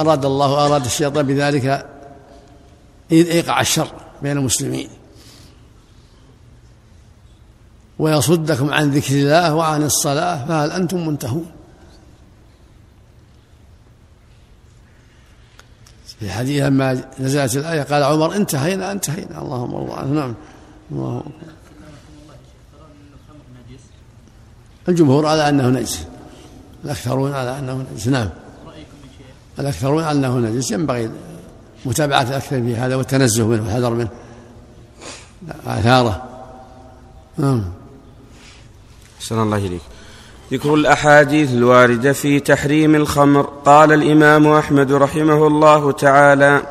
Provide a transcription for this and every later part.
أراد الله أراد الشيطان بذلك إيقاع الشر بين المسلمين. ويصدكم عن ذكر الله وعن الصلاة فهل أنتم منتهون؟ في الحديث لما نزلت الآية قال عمر انتهينا انتهينا. اللهم الله نعم. الله الجمهور على أنه نجس. الأكثرون على أنه نجس. نعم. الأكثرون على أنه نجس ينبغي متابعة الأكثر في هذا والتنزه منه والحذر منه. آثاره. نعم أحسن الله إليك. ذكر الأحاديث الواردة في تحريم الخمر. قال الإمام أحمد رحمه الله تعالى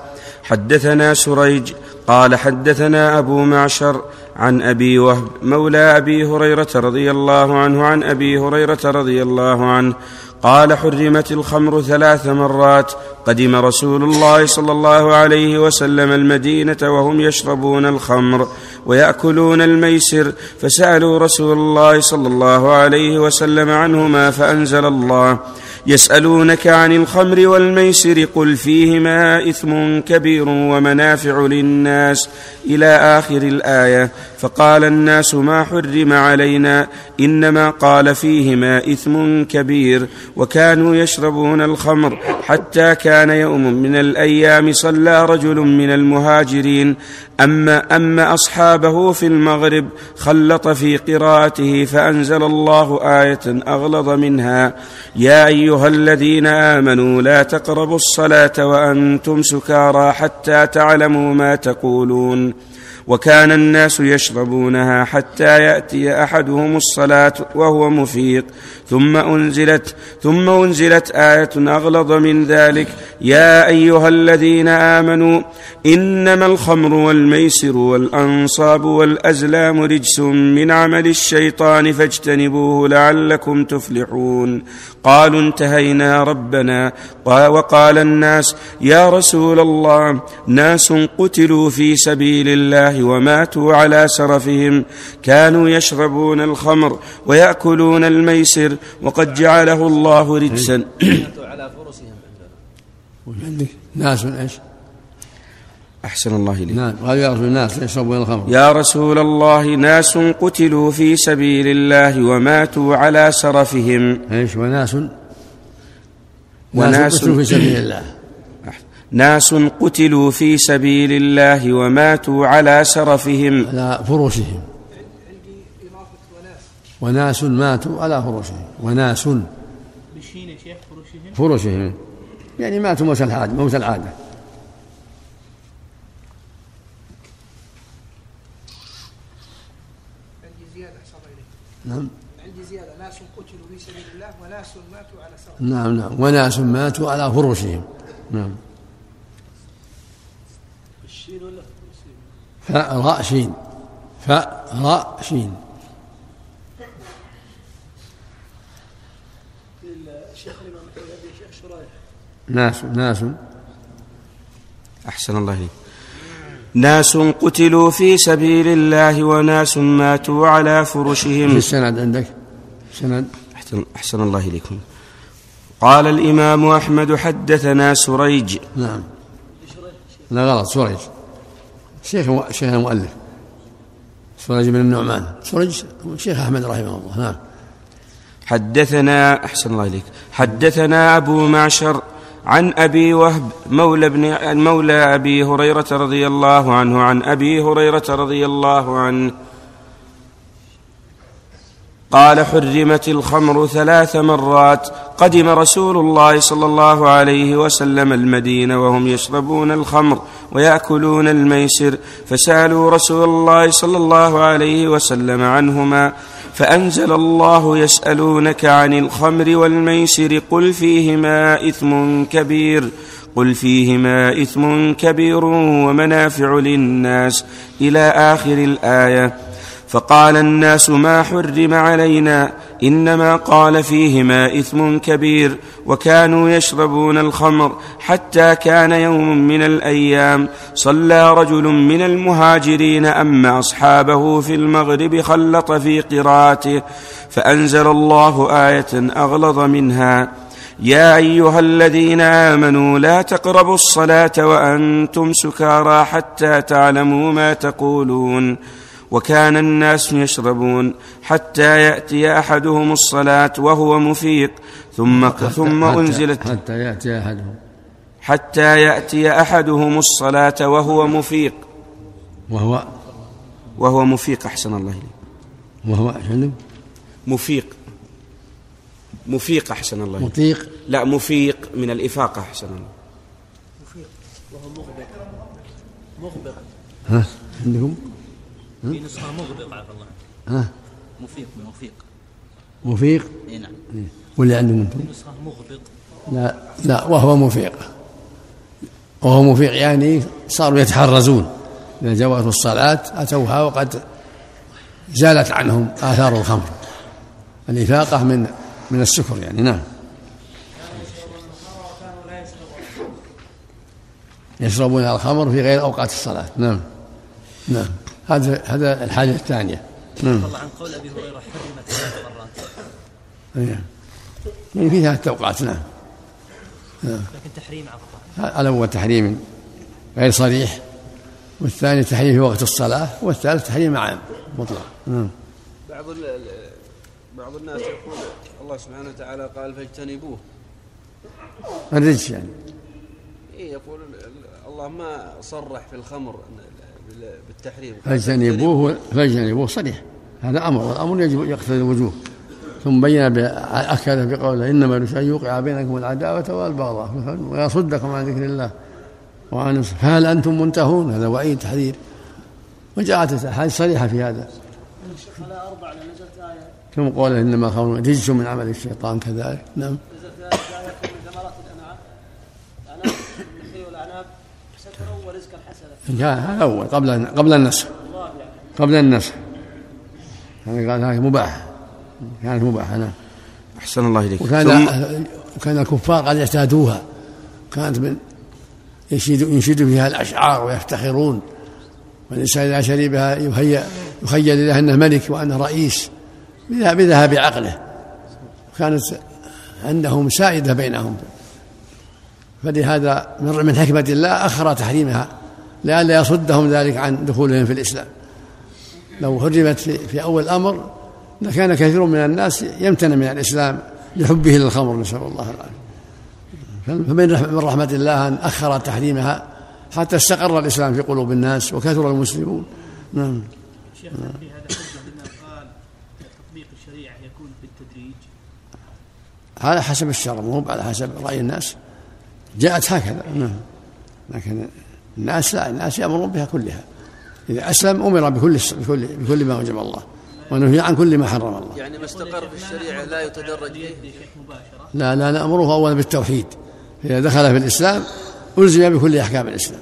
حدثنا سريج قال حدثنا أبو معشر عن أبي وهب مولى أبي هريرة رضي الله عنه عن أبي هريرة رضي الله عنه قال حرمت الخمر ثلاث مرات. قدم رسول الله صلى الله عليه وسلم المدينة وهم يشربون الخمر ويأكلون الميسر. فسألوا رسول الله صلى الله عليه وسلم عنهما فأنزل الله يسألونك عن الخمر والميسر قل فيهما إثم كبير ومنافع للناس. إلى آخر الآية فقال الناس ما حرم علينا إنما قال فيهما إثم كبير وكانوا يشربون الخمر حتى كان يوم من الأيام صلى رجل من المهاجرين أما أما أصحابه في المغرب خلط في قراءته فأنزل الله آية أغلظ منها يا أيها الذين آمنوا لا تقربوا الصلاة وأنتم سكارى حتى تعلموا ما تقولون وكان الناس يشربونها حتى يأتي أحدهم الصلاة وهو مفيق ثم أنزلت ثم أنزلت آية أغلظ من ذلك. يا أيها الذين آمنوا إنما الخمر والميسر والأنصاب والأزلام رجس من عمل الشيطان فاجتنبوه لعلكم تفلحون. قالوا انتهينا ربنا. وقال الناس يا رسول الله ناس قتلوا في سبيل الله وماتوا على سرفهم. كانوا يشربون الخمر ويأكلون الميسر وقد جعله الله رجسا. على فرسهم ناس إيش؟ أحسن الله إليك. نعم قال يا رسول الناس يشربون الخمر؟ يا رسول الله ناس قتلوا في سبيل الله وماتوا على سرفهم. إيش؟ وناس؟ وناس قتلوا في سبيل الله. ناس قتلوا في سبيل الله وماتوا على سرفهم. على فرشهم وناس ماتوا على فرشهم وناس. بشين شيخ فرشهم؟ فرشهم. يعني ماتوا موت العادة. موت العادة نعم. عندي زيادة. ناس قتلوا في سبيل الله وناس ماتوا على نعم نعم. وناس ماتوا على فرشهم. نعم. الشين ولا فاء راء شين فاء راء شين ناس ناس. أحسن الله إليك. ناس قتلوا في سبيل الله وناس ماتوا على فرشهم. في السند عندك؟ سند. أحسن, أحسن الله إليكم قال الإمام أحمد حدثنا سريج. نعم. لا غلط سريج. شيخ شيخ المؤلف. سريج بن النعمان. سريج شيخ أحمد رحمه الله. نعم. حدثنا أحسن الله إليك. حدثنا أبو معشر عن أبي وهب مولى ابن مولى أبي هريرة رضي الله عنه عن أبي هريرة رضي الله عنه. قال حرمت الخمر ثلاث مرات قدم رسول الله صلى الله عليه وسلم المدينة وهم يشربون الخمر ويأكلون الميسر فسألوا رسول الله صلى الله عليه وسلم عنهما فأنزل الله يسألونك عن الخمر والميسر قل فيهما إثم كبير قل فيهما إثم كبير ومنافع للناس إلى آخر الآية فقال الناس ما حرم علينا إنما قال فيهما إثم كبير وكانوا يشربون الخمر حتى كان يوم من الأيام صلى رجل من المهاجرين أما أصحابه في المغرب خلط في قراءته فأنزل الله آية أغلظ منها يا أيها الذين آمنوا لا تقربوا الصلاة وأنتم سكارى حتى تعلموا ما تقولون وكان الناس يشربون حتى يأتي أحدهم الصلاة وهو مفيق ثم حتى ثم حتى أنزلت حتى يأتي أحدهم. حتى يأتي أحدهم الصلاة وهو مفيق. وهو وهو مفيق أحسن الله إليك. وهو شنو؟ مفيق. مفيق أحسن الله إليك. مطيق. لا مفيق من الإفاقة أحسن الله. وهو مغبق. مغبق ها؟ عندكم في نسخة مغبق عفى الله ها؟ مفيق مفيق. مفيق؟ إي نعم. واللي عندكم أنتم نسخة مغبق لا لا وهو مفيق. وهو مفيق يعني صاروا يتحرزون. إذا جوزوا الصلاة أتوها وقد زالت عنهم آثار الخمر. الإفاقة من من السكر يعني نعم. يشربون الخمر في غير أوقات الصلاة نعم. نعم. هذا هذا الحاجة الثانية. نعم. الله عن قول أبي هريرة حرمت ثلاث مرات. نعم. يعني في أوقات نعم. لكن تحريم الله الأول تحريم غير صريح والثاني تحريم في وقت الصلاة والثالث تحريم عام مطلق. نعم. بعض بعض الناس يقول الله سبحانه وتعالى قال فاجتنبوه. الرجس يعني. إيه يقول ال- ال- الله ما صرح في الخمر بالتحريم. فاجتنبوه فاجتنبوه صريح. هذا أمر والأمر يجب يقتضي الوجوب. ثم بين أكد بقوله إنما يريد أن يوقع بينكم العداوة والبغضاء ويصدكم عن ذكر الله وعن فهل أنتم منتهون؟ هذا وعيد تحذير. وجاءت الأحاديث صريحة في هذا. على أربع نزلت آية. ثم قوله إنما الخمر رجس من عمل الشيطان كذلك. نعم نزلت آية لا يكون من ثمرات الأنعام الأعناب النخيل والأعناب ورزقا حسنا. هذا أول قبل قبل النسخ قبل النسخ يعني قال هذه مباح كانت مباحة نعم. أحسن الله إليك. وكان وكان الكفار قد اعتادوها. كانت من ينشد ينشد فيها الأشعار ويفتخرون. والإنسان اذا شربها يهيأ يخيل له أنه ملك وأنه رئيس بذهاب بذهاب عقله. كانت عندهم سائدة بينهم. فلهذا من من حكمة الله أخر تحريمها لئلا يصدهم ذلك عن دخولهم في الإسلام. لو حرمت في, أول الأمر لكان كثير من الناس يمتنع من الإسلام لحبه للخمر نسأل الله العافية. فمن من رحمة الله أن أخر تحريمها حتى استقر الإسلام في قلوب الناس وكثر المسلمون. نعم. شيخ في هذا قال تطبيق الشريعة يكون بالتدريج؟ على حسب الشرع مو على حسب رأي الناس. جاءت هكذا. نعم. لكن الناس لا الناس يأمرون بها كلها. إذا أسلم أمر بكل بكل بكل ما وجب الله ونهي عن كل ما حرم الله. يعني ما استقر في الشريعة لا يتدرج مباشرة لا لا نأمره أولا بالتوحيد. إذا دخل في الإسلام ألزم بكل أحكام الإسلام.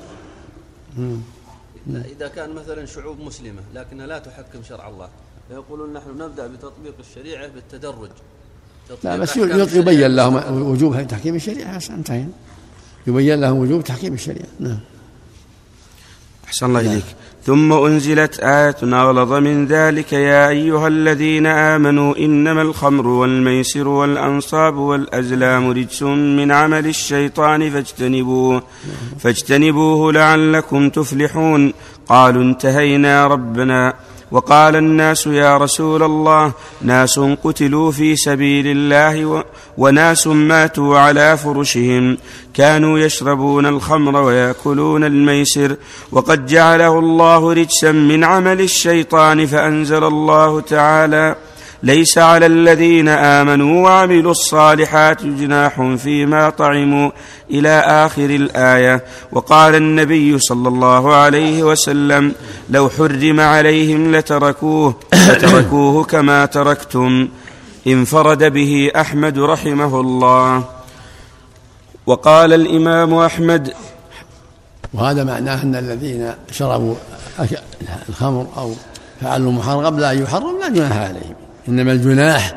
إذا كان مثلا شعوب مسلمة لكنها لا تحكم شرع الله فيقولون نحن نبدأ بتطبيق الشريعة بالتدرج. لا بس يبين لهم وجوب تحكيم الشريعة. انتهينا. يبين لهم وجوب تحكيم الشريعة. نعم. أحسن الله إليك. ثم أنزلت آية أغلظ من ذلك يا أيها الذين آمنوا إنما الخمر والميسر والأنصاب والأزلام رجس من عمل الشيطان فاجتنبوه فاجتنبوه لعلكم تفلحون. قالوا انتهينا ربنا. وقال الناس يا رسول الله ناس قتلوا في سبيل الله و- وناس ماتوا على فرشهم. كانوا يشربون الخمر ويأكلون الميسر. وقد جعله الله رجسا من عمل الشيطان فأنزل الله تعالى ليس على الذين آمنوا وعملوا الصالحات جناح فيما طعموا إلى آخر الآية. وقال النبي صلى الله عليه وسلم لو حرم عليهم لتركوه لتركوه كما تركتم. انفرد به أحمد رحمه الله. وقال الإمام أحمد وهذا معناه أن الذين شربوا الخمر أو فعلوا المحرم قبل أن يحرم لا جناح عليهم. إنما الجناح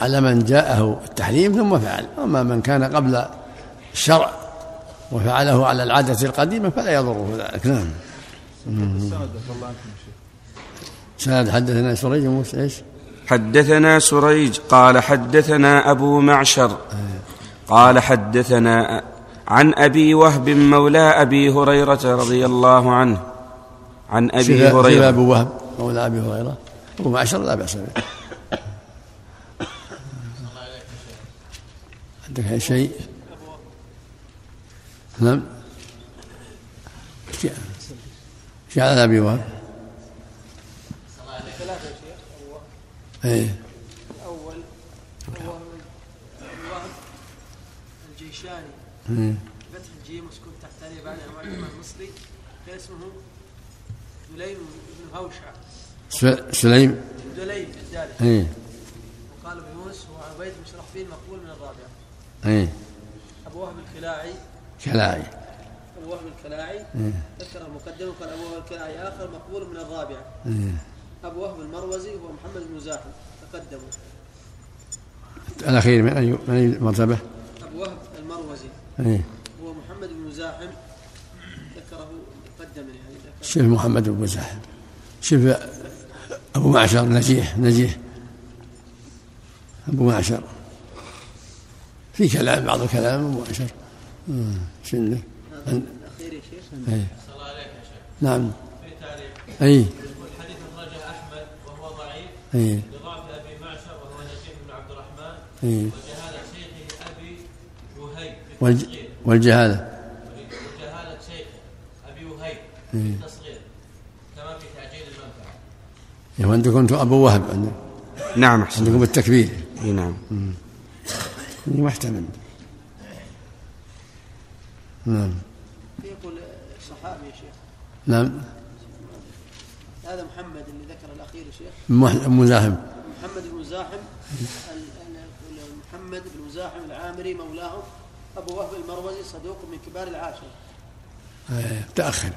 على من جاءه التحريم ثم فعل. أما من كان قبل الشرع وفعله على العادة القديمة فلا يضره ذلك. نعم. سند حدثنا سريج موسى إيش؟ حدثنا سريج قال حدثنا أبو معشر قال حدثنا عن أبي وهب مولى أبي هريرة رضي الله عنه. عن أبي شباب هريرة. أبو وهب مولى أبي هريرة. أبو معشر لا بأس به. عندك شيء. نعم. إيش على ابي وهب إيه. أبو وهب الجيشاني. فتح الجيم وسكون تحت عليه بعد المصري كان اسمه دليم بن هوشع. سليم. دليم الدالي إيه وقال ابن يونس هو عبيد بن شرحبيل مقبول من الرابعة إيه. أبو وهب الكلاعي. كلاعي. أبو وهب الكلاعي. إيه. ذكر المقدمة قال أبو وهب الكلاعي آخر مقبول من الرابعة إيه. أبو وهب المروزي هو محمد بن زاحم تقدموا الأخير من اي من أي مرتبه؟ أبو وهب المروزي. إيه. هو محمد بن زاحم ذكره قدم يعني. شوف محمد بن زاحم شوف أبو معشر نجيح نجيح. أبو معشر. في كلام بعض الكلام معشر آه، شنو هذا الأخير يا شيخ إيه. نعم. اي والحديث أخرجه أحمد وهو ضعيف اي لضعف أبي معشر وهو نجيح بن عبد الرحمن اي وجهالة شيخه أبي وهيب والج... والجهالة. وجهالة شيخه أبي وهيب إيه. بالتصغير كما في تعجيل المنفعة يا عندكم أنتم أبو وهب عندكم نعم أحسن. عندكم بالتكبير. اي نعم. إيه، محتمل. نعم. يقول الصحابي يا شيخ. نعم. هذا محمد اللي ذكر الأخير يا شيخ. مزاحم. محمد بن زاحم ال- ال- محمد بن زاحم العامري مولاهم أبو وهب المروزي صدوق من كبار العاشرة آه، متأخر.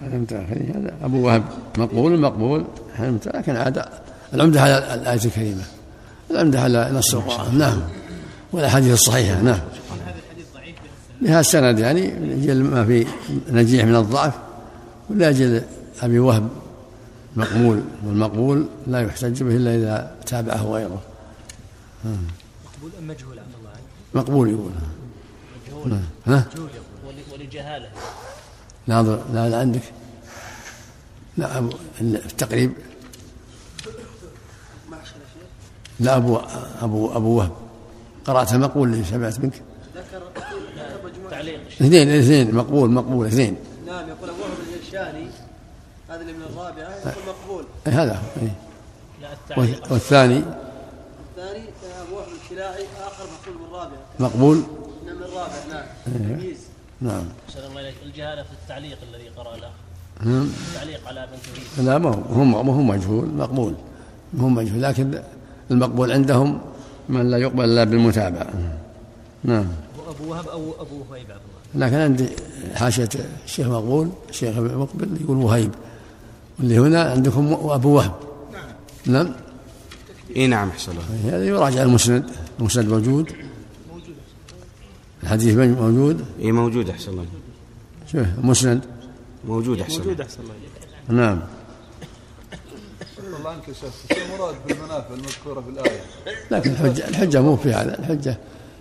هذا متأخر. هذا أبو وهب مقبول مقبول. لكن عاد العمدة على الآية الكريمة. العمدة على نص القرآن. نعم. والاحاديث الصحيحه نعم. هذا الحديث ضعيف بها السند يعني لاجل ما في نجيح من الضعف ولاجل أبي وهب مقبول والمقبول لا يحتج به إلا إذا تابعه غيره. مقبول أم مجهول؟ عبد الله مقبول يقول. مجهول. ها؟ مجهول ول- ولجهالة. ناظر لا لا عندك. لا أبو التقريب. معشر يا شيخ؟ لا أبو أبو أبو وهب. قرأت مقبول اللي سمعت منك. ذكر مجموعة تعليق. اثنين اثنين مقبول مقبول اثنين. نعم يقول أبو وهب الجيشاني هذا اللي من الرابعة يقول مقبول. إيه هذا هو إيه. لا التعليق. والث- والثاني؟ الثاني أبو وهب الكلاعي آخر مقبول من الرابعة. مقبول؟ نعم من الرابع نعم. تمييز. نعم. أحسن الله إليك الجهالة في التعليق الذي قرأ له؟ التعليق على ابن كثير لا ما هو ما هو مجهول مقبول. ما هو مجهول لكن المقبول عندهم من لا يقبل إلا بالمتابعة. نعم. أبو وهب أو أبو هيب عبد الله لكن عندي حاشية الشيخ مقبول الشيخ مقبل يقول وهيب. واللي هنا عندكم أبو وهب. نعم. إي نعم أحسن الله. هذا يراجع المسند. المسند موجود. الحديث موجود. إي موجود أحسن الله. شوف المسند موجود أحسن الله. أحسن الله. نعم. الله عنك يا شيخ شو المراد بالمنافع المذكورة في الآية؟ لكن الحجة الحجة مو في هذا. الحجة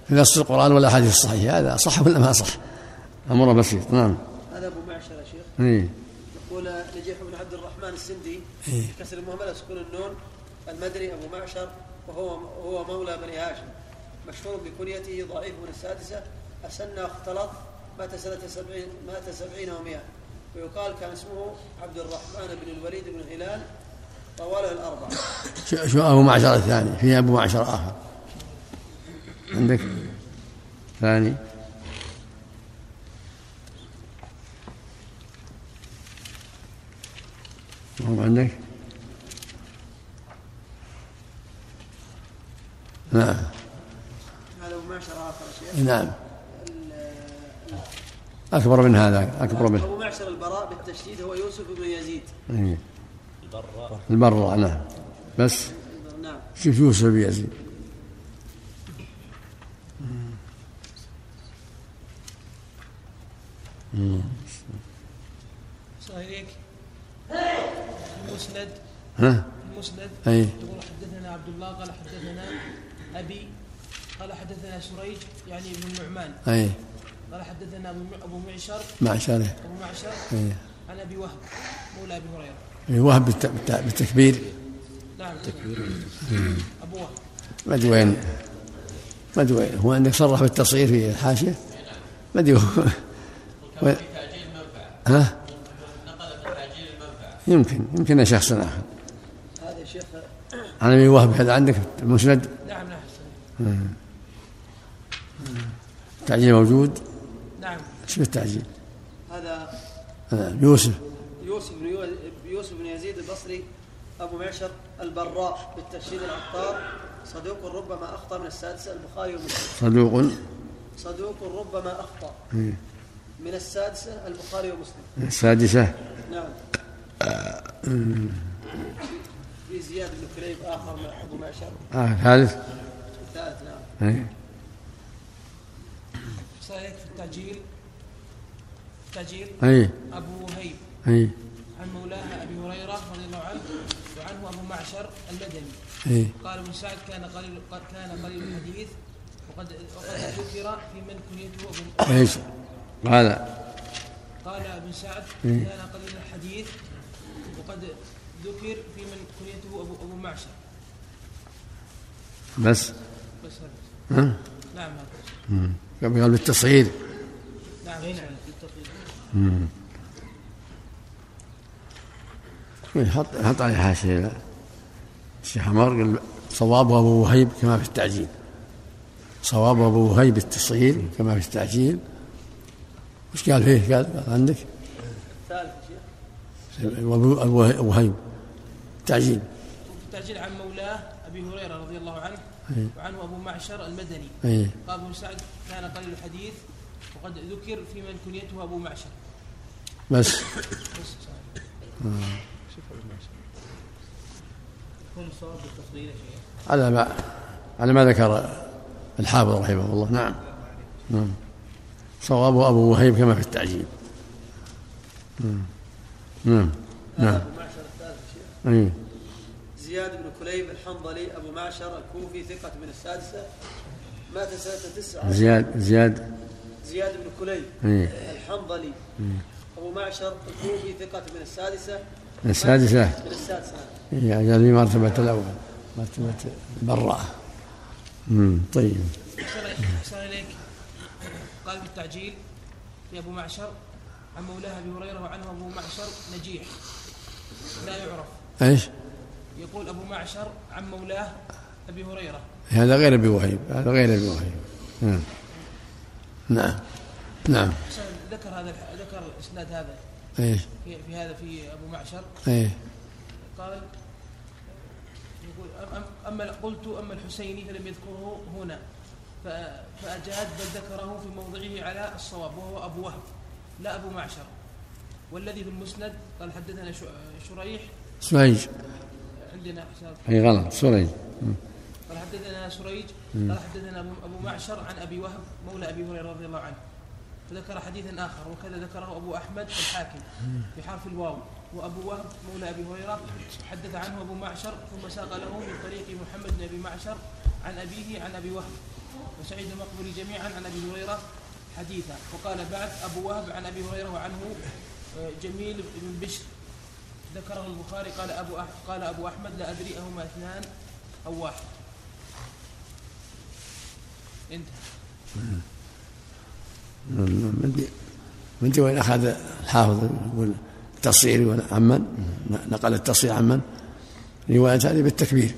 في نص القرآن والأحاديث الصحيحة هذا صح ولا ما صح؟ أمر بسيط. نعم. هذا أبو معشر يا شيخ. إيه. يقول نجيح بن عبد الرحمن السندي إيه. كسر المهملة سكون النون المدري أبو معشر وهو هو مولى بني هاشم. مشهور بكنيته ضعيف من السادسة أسن واختلط مات سنة سبعين مات سبعين ومئة. ويقال كان اسمه عبد الرحمن بن الوليد بن هلال طواله الأربعة شو, أبو معشر الثاني؟ في أبو معشر آخر. عندك؟ ثاني. هو عندك؟ نعم هذا أبو معشر آخر شيخ. نعم. أكبر من هذا أكبر منه أبو معشر البراء بالتشديد هو يوسف بن يزيد. إيه. البراء البراء نعم. بس؟ شوف يوسف بن يزيد صحيح المسند ها؟ المسند أي. يقول حدثنا عبد الله قال حدثنا أبي قال حدثنا سريج يعني ابن النعمان. أي. قال حدثنا أبو معشر. معشره أبو معشر. أي. عن أبي وهب مولى أبي هريرة. وهب بالت- بالت- بالتكبير نعم ابو وهب ما أدري وين. ما أدري وين. هو عندك صرح بالتصغير في الحاشية؟ ما أدري وين؟ ها؟ يمكن يمكن شخص آخر. هذا يا شيخ عن ابي وهب هذا عندك في المسند؟ نعم نعم. التعجيل موجود؟ نعم. شو التعجيل؟ هذا يوسف. يوسف بن يو- يوسف بن يزيد البصري أبو معشر البراء بالتشديد العطار. صدوق ربما أخطأ من السادسه البخاري ومسلم. صدوق. صدوق ربما أخطأ إيه. من السادسة البخاري ومسلم. السادسة. نعم. في زياد بن كليب آخر من أبو معشر. آه ثالث. الثالث نعم. أي. سألك في التعجيل التعجيل اي أبو وهيب. اي عن مولاه أبي هريرة رضي الله عنه وعنه أبو معشر المدني اي قال ابن سعد كان قليل كان قليل الحديث وقد وقد ذكر في من كنيته أبو إيش؟ قال قال ابن سعد إيه. كان قليل الحديث وقد ذكر في من كنيته ابو أبو معشر. بس. بس هذا. ها؟ نعم هذا. كم قال بالتصغير نعم نعم حط حط عليه حاشيه. الشيخ عمر قال صوابه أبو وهيب كما في التعجيل. صواب أبو وهيب التصغير كما في التعجيل. وش قال فيه؟ قال, عندك؟ الثالث يا شيخ أبو أبو وهيب. تعجيل في التعجيل عن مولاه أبي هريرة رضي الله عنه إيه. وعنه أبو معشر المدني. اي قال ابن سعد كان قليل الحديث وقد ذكر في من كنيته أبو معشر. بس. بس يا شيخ على ما على ما ذكر الحافظ رحمه الله. نعم. نعم. صوابه أبو وهيب كما في التعجيل. نعم. نعم. نعم. زياد بن كليب الحنظلي أبو معشر الكوفي ثقة من السادسة. مات سنة تسعة. زياد زياد. زياد بن كليب الحنظلي. أبو معشر الكوفي ثقة من السادسة. السادسة السادسه يعني هذه مرتبة الأول مرتبة البراءة أمم، طيب. أحسن إليك. قال بالتعجيل في أبو معشر عن مولاه أبي هريرة وعنه أبو معشر نجيح. لا يعرف. إيش؟ يقول أبو معشر عن مولاه أبي هريرة. هذا غير أبي وهيب هذا غير أبي وهيب. نعم. نعم. ذكر هذا ذكر الإسناد هذا. إيش؟ في, هذا في أبو معشر. إيه. قال يقول أما قلت أما الحسيني فلم يذكره هنا. ف- فأجاد بل ذكره في موضعه على الصواب وهو أبو وهب لا أبو معشر. والذي في المسند قال حدثنا شريح. سريج عندنا اي غلط سريج قال حدثنا سريج قال حدثنا أبو معشر عن أبي وهب مولى أبي هريرة رضي الله عنه. فذكر حديثا آخر وكذا ذكره أبو أحمد الحاكم بحرف الواو. وأبو وهب مولى أبي هريرة حدث عنه أبو معشر ثم ساق له من طريق محمد بن أبي معشر عن أبيه عن أبي وهب. وسعيد المقبري جميعا عن أبي هريرة حديثا. وقال بعد أبو وهب عن أبي هريرة وعنه آه، جميل بن بشر. ذكره البخاري قال أبو أح قال أبو أحمد لا أدري أهما اثنان أو واحد. انت ما ادري وين أخذ الحافظ يقول التصير ولا عمن نقل التصير عمن. رواية هذه بالتكبير.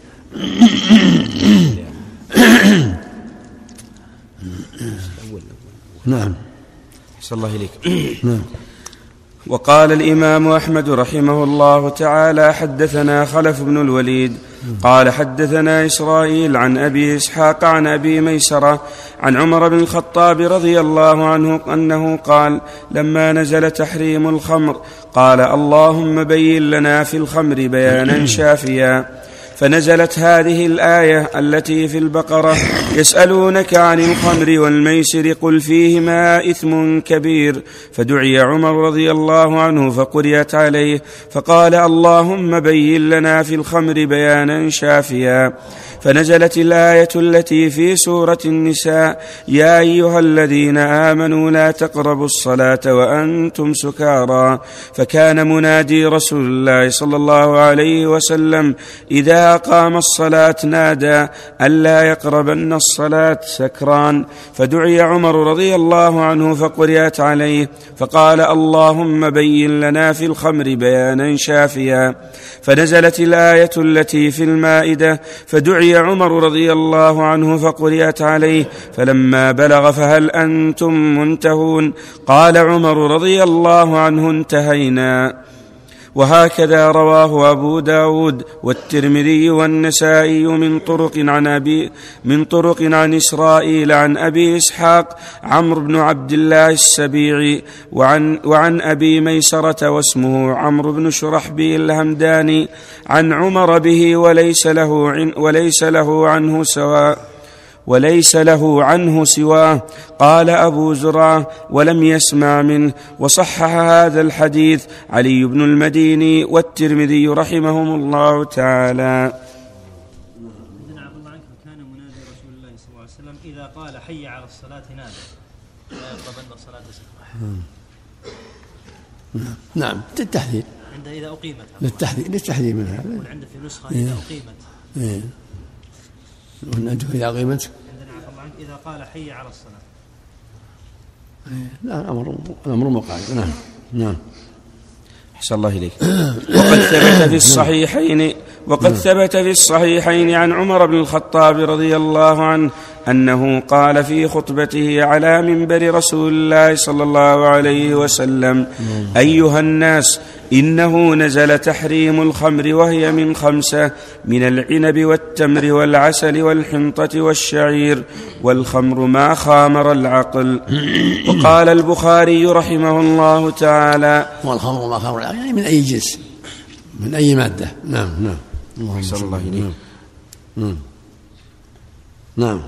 نعم. أحسن الله إليك. نعم. وقال الإمام أحمد رحمه الله تعالى حدثنا خلف بن الوليد قال حدثنا إسرائيل عن أبي إسحاق عن أبي ميسرة عن عمر بن الخطاب رضي الله عنه أنه قال لما نزل تحريم الخمر قال اللهم بين لنا في الخمر بيانا شافيا. فنزلت هذه الآية التي في البقرة يسألونك عن الخمر والميسر قل فيهما إثم كبير. فدعي عمر رضي الله عنه فقرئت عليه فقال اللهم بين لنا في الخمر بيانا شافيا. فنزلت الآية التي في سورة النساء يا أيها الذين آمنوا لا تقربوا الصلاة وأنتم سكارى. فكان منادي رسول الله صلى الله عليه وسلم إذا قام الصلاة نادى الا يقربن الصلاة سكران. فدعي عمر رضي الله عنه فقرئت عليه فقال اللهم بين لنا في الخمر بيانا شافيا. فنزلت الآية التي في المائدة فدعي عمر رضي الله عنه فقرئت عليه فلما بلغ فهل أنتم منتهون؟ قال عمر رضي الله عنه انتهينا. وهكذا رواه أبو داود والترمذي والنسائي من طرق عن أبي من طرق عن إسرائيل عن أبي إسحاق عمرو بن عبد الله السبيعي وعن وعن أبي ميسرة واسمه عمرو بن شرحبيل الهمداني عن عمر به وليس له وليس له عنه سواء وليس له عنه سواه. قال أبو زرعة ولم يسمع منه. وصحح هذا الحديث علي بن المديني والترمذي رحمهم الله تعالى. عندنا عبد الله عنك كان منادي رسول الله صلى الله عليه وسلم اذا قال حي على الصلاه نادى لا يقربن الصلاه سكرة نعم للتحذير. عند إذا أقيمت. للتحذير للتحذير من هذا. يقول عنده في نسخه إذا أقيمت. إيه. ونجو إذا قيمت عندنا عبد الله عنك إذا قال حي على الصلاة. لا الأمر الأمر مقال نعم نعم. أحسن الله إليك. وقد ثبت في الصحيحين وقد ثبت في الصحيحين عن عمر بن الخطاب رضي الله عنه أنه قال في خطبته على منبر رسول الله صلى الله عليه وسلم أيها الناس إنه نزل تحريم الخمر وهي من خمسة من العنب والتمر والعسل والحنطة والشعير والخمر ما خامر العقل. وقال البخاري رحمه الله تعالى والخمر ما خمر يعني من أي جنس؟ من أي مادة؟ نعم نعم. اللهم الله. نعم. نعم.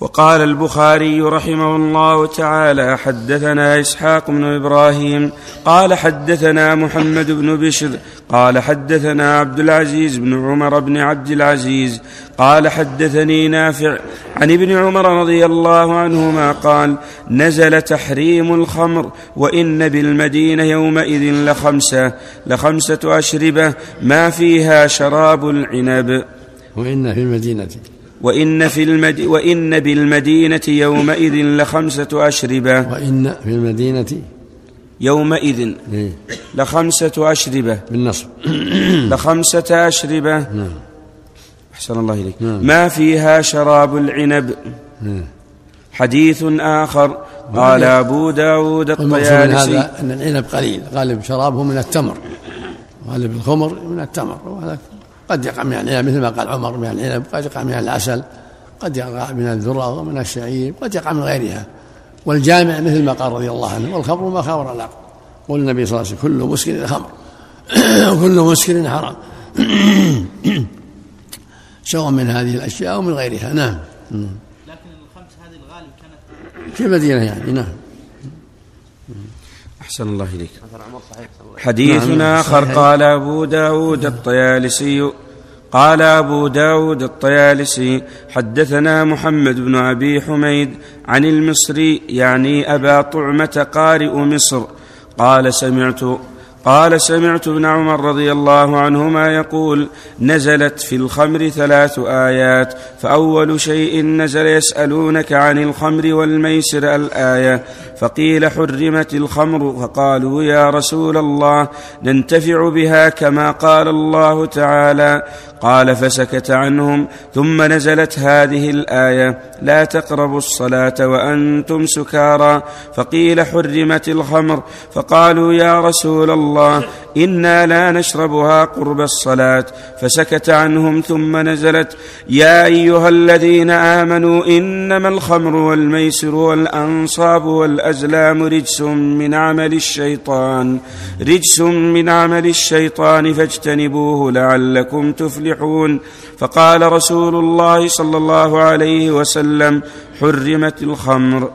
وقال البخاري رحمه الله تعالى حدثنا إسحاق بن إبراهيم قال حدثنا محمد بن بشر قال حدثنا عبد العزيز بن عمر بن عبد العزيز قال حدثني نافع عن ابن عمر رضي الله عنهما قال نزل تحريم الخمر وإن بالمدينة يومئذ لخمسة لخمسة أشربة ما فيها شراب العنب. وإن في المدينة. وإن, في المد... وإن بالمدينة يومئذ لخمسة أشربة. وإن في المدينة يومئذ إيه، لخمسة أشربة. بالنصب. لخمسة أشربة. نعم. أحسن الله إليك. نعم. ما فيها شراب العنب؟ نعم. حديث آخر. قال أبو داود الطيالسي. هذا أن العنب قليل. غالب شرابه من التمر. غالب الخمر من التمر. وهذا قد يقع من العنب مثل ما قال عمر من العنب قد يقع من العسل قد يقع من الذرة ومن الشعير قد يقع من غيرها. والجامع مثل ما قال رضي الله عنه والخمر ما خمر العقل. قول النبي صلى الله عليه وسلم كل مسكر خمر وكل مسكر حرام. سواء من هذه الأشياء ومن غيرها. نعم. لكن الخمس هذه الغالب كانت في المدينة يعني نعم. أحسن الله إليك. أثر عمر صحيح صلى الله حديث نعم، آخر صحيح. قال أبو داود الطيالسي قال أبو داود الطيالسي حدثنا محمد بن أبي حميد عن المصري يعني أبا طعمة قارئ مصر قال سمعت قال سمعت ابن عمر رضي الله عنهما يقول نزلت في الخمر ثلاث آيات فأول شيء نزل يسألونك عن الخمر والميسر الآية فقيل حرمت الخمر فقالوا يا رسول الله ننتفع بها كما قال الله تعالى قال فسكت عنهم ثم نزلت هذه الآية لا تقربوا الصلاة وأنتم سكارى فقيل حرمت الخمر فقالوا يا رسول الله الله إنا لا نشربها قرب الصلاة. فسكت عنهم ثم نزلت يا أيها الذين آمنوا إنما الخمر والميسر والأنصاب والأزلام رجس من عمل الشيطان رجس من عمل الشيطان فاجتنبوه لعلكم تفلحون. فقال رسول الله صلى الله عليه وسلم حرمت الخمر.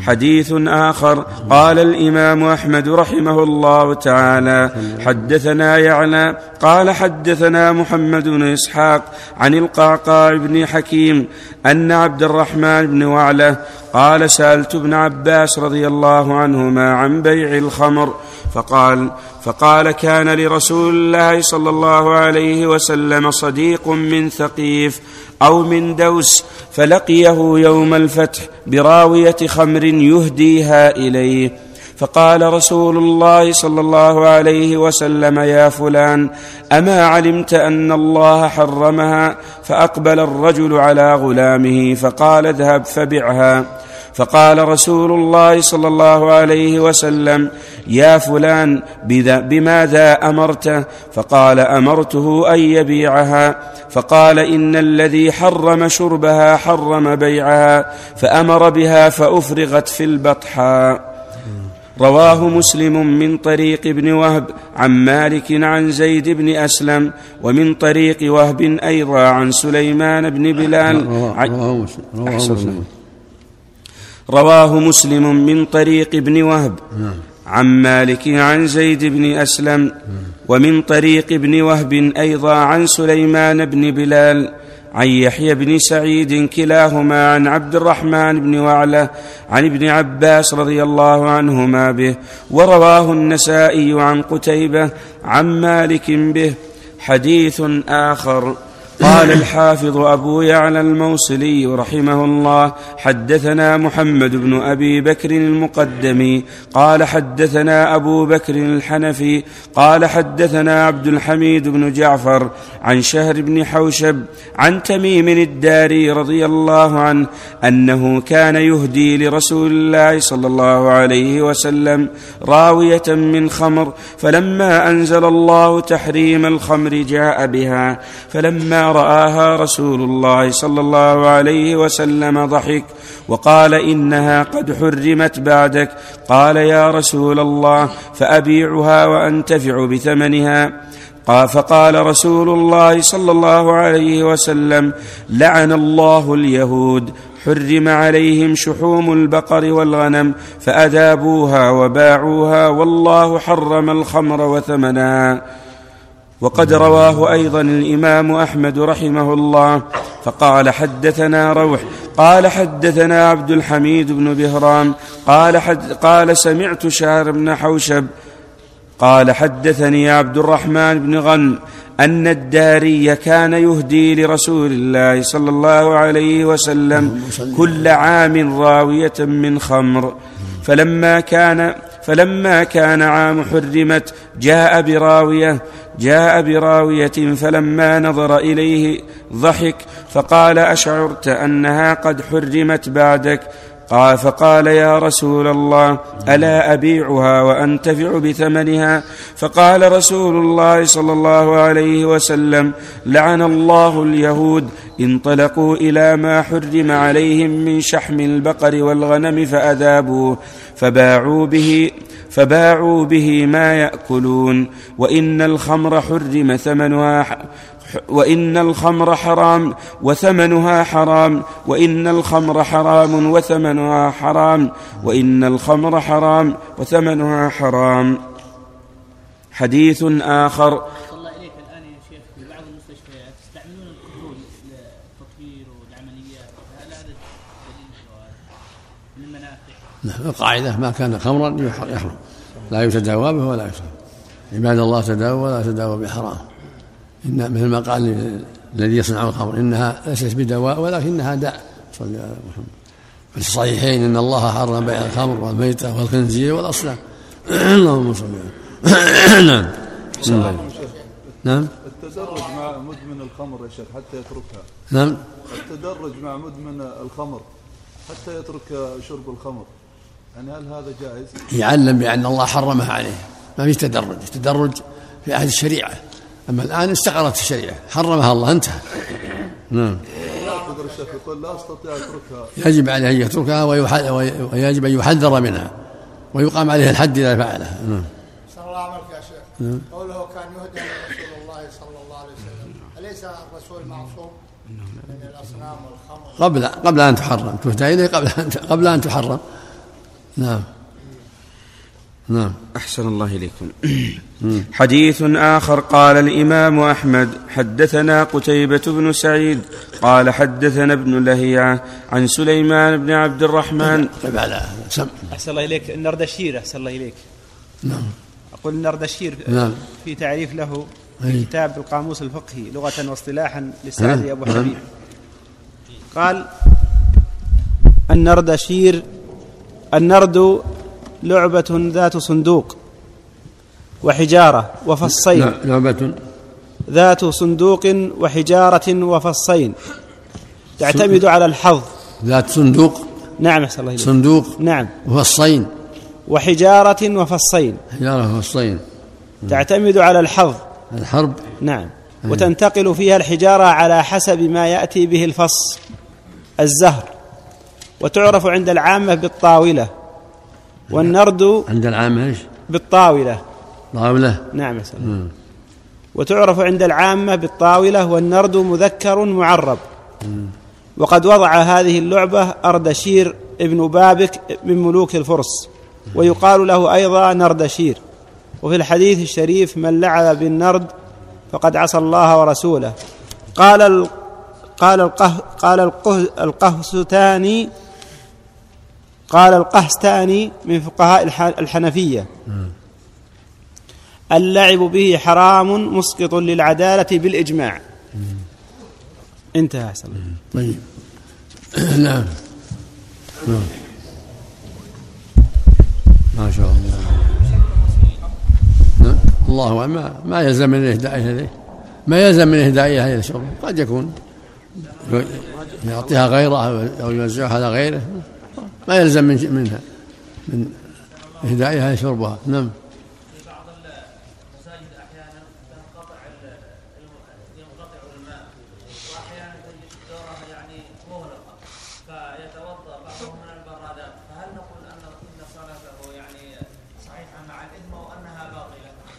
حديث آخر. قال الإمام أحمد رحمه الله تعالى حدثنا يعلى قال حدثنا محمد بن إسحاق عن القعقاع بن حكيم أن عبد الرحمن بن وعلة قال سألت ابن عباس رضي الله عنهما عن بيع الخمر فقال فقال كان لرسول الله صلى الله عليه وسلم صديق من ثقيف أو من دوس فلقيه يوم الفتح براوية خمر يهديها إليه. فقال رسول الله صلى الله عليه وسلم يا فلان أما علمت أن الله حرمها فأقبل الرجل على غلامه فقال اذهب فبعها. فقال رسول الله صلى الله عليه وسلم يا فلان بماذا امرته فقال أمرته أن يبيعها. فقال إن الذي حرم شربها حرم بيعها فأمر بها فأفرغت في البطحاء. رواه مسلم من طريق ابن وهب عن مالك عن زيد بن أسلم ومن طريق وهب أيضا عن سليمان بن بلال. رواه مسلم رواه مسلم. من طريق ابن وهب عن مالك عن زيد بن أسلم ومن طريق ابن وهب أيضا عن سليمان بن بلال. عن يحيى بن سعيد كلاهما عن عبد الرحمن بن وعله عن ابن عباس رضي الله عنهما به ورواه النسائي عن قتيبة عن مالك به حديث آخر. قال الحافظ أبو يعلى الموصلي رحمه الله حدثنا محمد بن أبي بكر المقدمي قال حدثنا أبو بكر الحنفي قال حدثنا عبد الحميد بن جعفر عن شهر بن حوشب عن تميم الداري رضي الله عنه أنه كان يهدي لرسول الله صلى الله عليه وسلم راوية من خمر فلما أنزل الله تحريم الخمر جاء بها فلما رآها رسول الله صلى الله عليه وسلم ضحك وقال إنها قد حرمت بعدك. قال يا رسول الله فأبيعها وأنتفع بثمنها. قال فقال رسول الله صلى الله عليه وسلم لعن الله اليهود. حرم عليهم شحوم البقر والغنم فأذابوها وباعوها والله حرم الخمر وثمنها وقد رواه أيضا الإمام أحمد رحمه الله فقال حدثنا روح قال حدثنا عبد الحميد بن بهرام قال حد قال سمعت شهر بن حوشب قال حدثني عبد الرحمن بن غنم أن الداري كان يهدي لرسول الله صلى الله عليه وسلم كل عام راوية من خمر. فلما كان فلما كان عام حرمت جاء براوية جاء براوية فلما نظر إليه ضحك فقال أشعرت أنها قد حرمت بعدك قال فقال يا رسول الله ألا أبيعها وأنتفع بثمنها؟ فقال رسول الله صلى الله عليه وسلم لعن الله اليهود انطلقوا إلى ما حرم عليهم من شحم البقر والغنم فأذابوه فباعوا به فباعوا به ما يأكلون وإن الخمر حرم ثمنها وإن الخمر حرام وثمنها حرام وإن الخمر حرام وثمنها حرام وإن الخمر حرام وثمنها حرام. حديث آخر. الله إليك الآن يا شيخ في بعض المستشفيات يستعملون الكحول للتطهير والعمليات هل هذا دليل من المنافع؟ نعم القاعدة ما كان خمرا يحرم لا يتداوى به ولا يشرب عباد الله تداوى ولا تداوى بحرام. إن مثل ما قال الذي يصنع الخمر إنها ليست بدواء ولكنها داء. صلى الله عليه وسلم. في الصحيحين إن الله حرم بيع الخمر والميتة والخنزير والأصنام. اللهم صل نعم. نعم. التدرج مع مدمن الخمر يا شيخ حتى يتركها. نعم. التدرج مع مدمن الخمر حتى يترك شرب الخمر. يعني هل هذا جائز؟ يعلم بأن الله حرمها عليه. ما في تدرج. التدرج في عهد الشريعة. أما الآن استقرت الشريعة حرمها الله انتهى. نعم. يقدر الشيخ يقول لا استطيع اتركها يجب عليه أن يتركها ويجب أن يحذر منها ويقام عليه الحد إذا فعلها. نعم. صلى الله عليك يا شيخ. قوله كان يهدى لرسول الله صلى الله عليه وسلم. أليس الرسول معصوم؟ من الأصنام والخمر. قبل قبل أن تحرم تهدى إليه قبل أن قبل أن تحرم. نعم. نعم أحسن الله إليكم حديث آخر قال الإمام أحمد حدثنا قتيبة بن سعيد قال حدثنا ابن لهيعة عن سليمان بن عبد الرحمن طيب على سم أحسن الله إليك النردشير أحسن الله إليك نعم أقول النردشير نعم. في تعريف له أي. كتاب القاموس الفقهي لغة واصطلاحا للسعدي؟ أبو نعم. حبيب قال النردشير النرد لعبة ذات صندوق وحجارة وفصين. نعم، لعبة ذات صندوق وحجارة وفصين. تعتمد على الحظ. ذات صندوق. نعم أحسن الله إليك. صندوق نعم. وفصين. وحجارة وفصين. حجارة وفصين. تعتمد على الحظ. الحرب. نعم. وتنتقل فيها الحجارة على حسب ما يأتي به الفص الزهر. وتعرف عند العامة بالطاولة. والنرد عند العامة إيش؟ بالطاولة. طاولة. نعم سلام. وتعرف عند العامة بالطاولة والنرد مذكر معرب. وقد وضع هذه اللعبة أردشير ابن بابك من ملوك الفرس. ويقال له أيضا نردشير. وفي الحديث الشريف من لعب بالنرد فقد عصى الله ورسوله. قال ال قال القه قال القه القهستاني قال القهستاني من فقهاء الح- الحنفية. اللعب به حرام مسقط للعدالة بالإجماع. انتهى أحسن. طيب. نعم. نعم. ما شاء الله. نعم. الله أعلم. ما ما يلزم من إهدائها إليه ما يلزم من إهدائها إلى الشرب قد يكون. يعطيها غيره أو يوزعها على غيره. ما يلزم من منها من إهدائها لشربها نعم.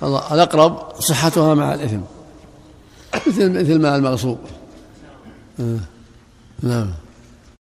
الأقرب صحتها مع الإثم. مثل مثل ما المغصوب. آه. نعم.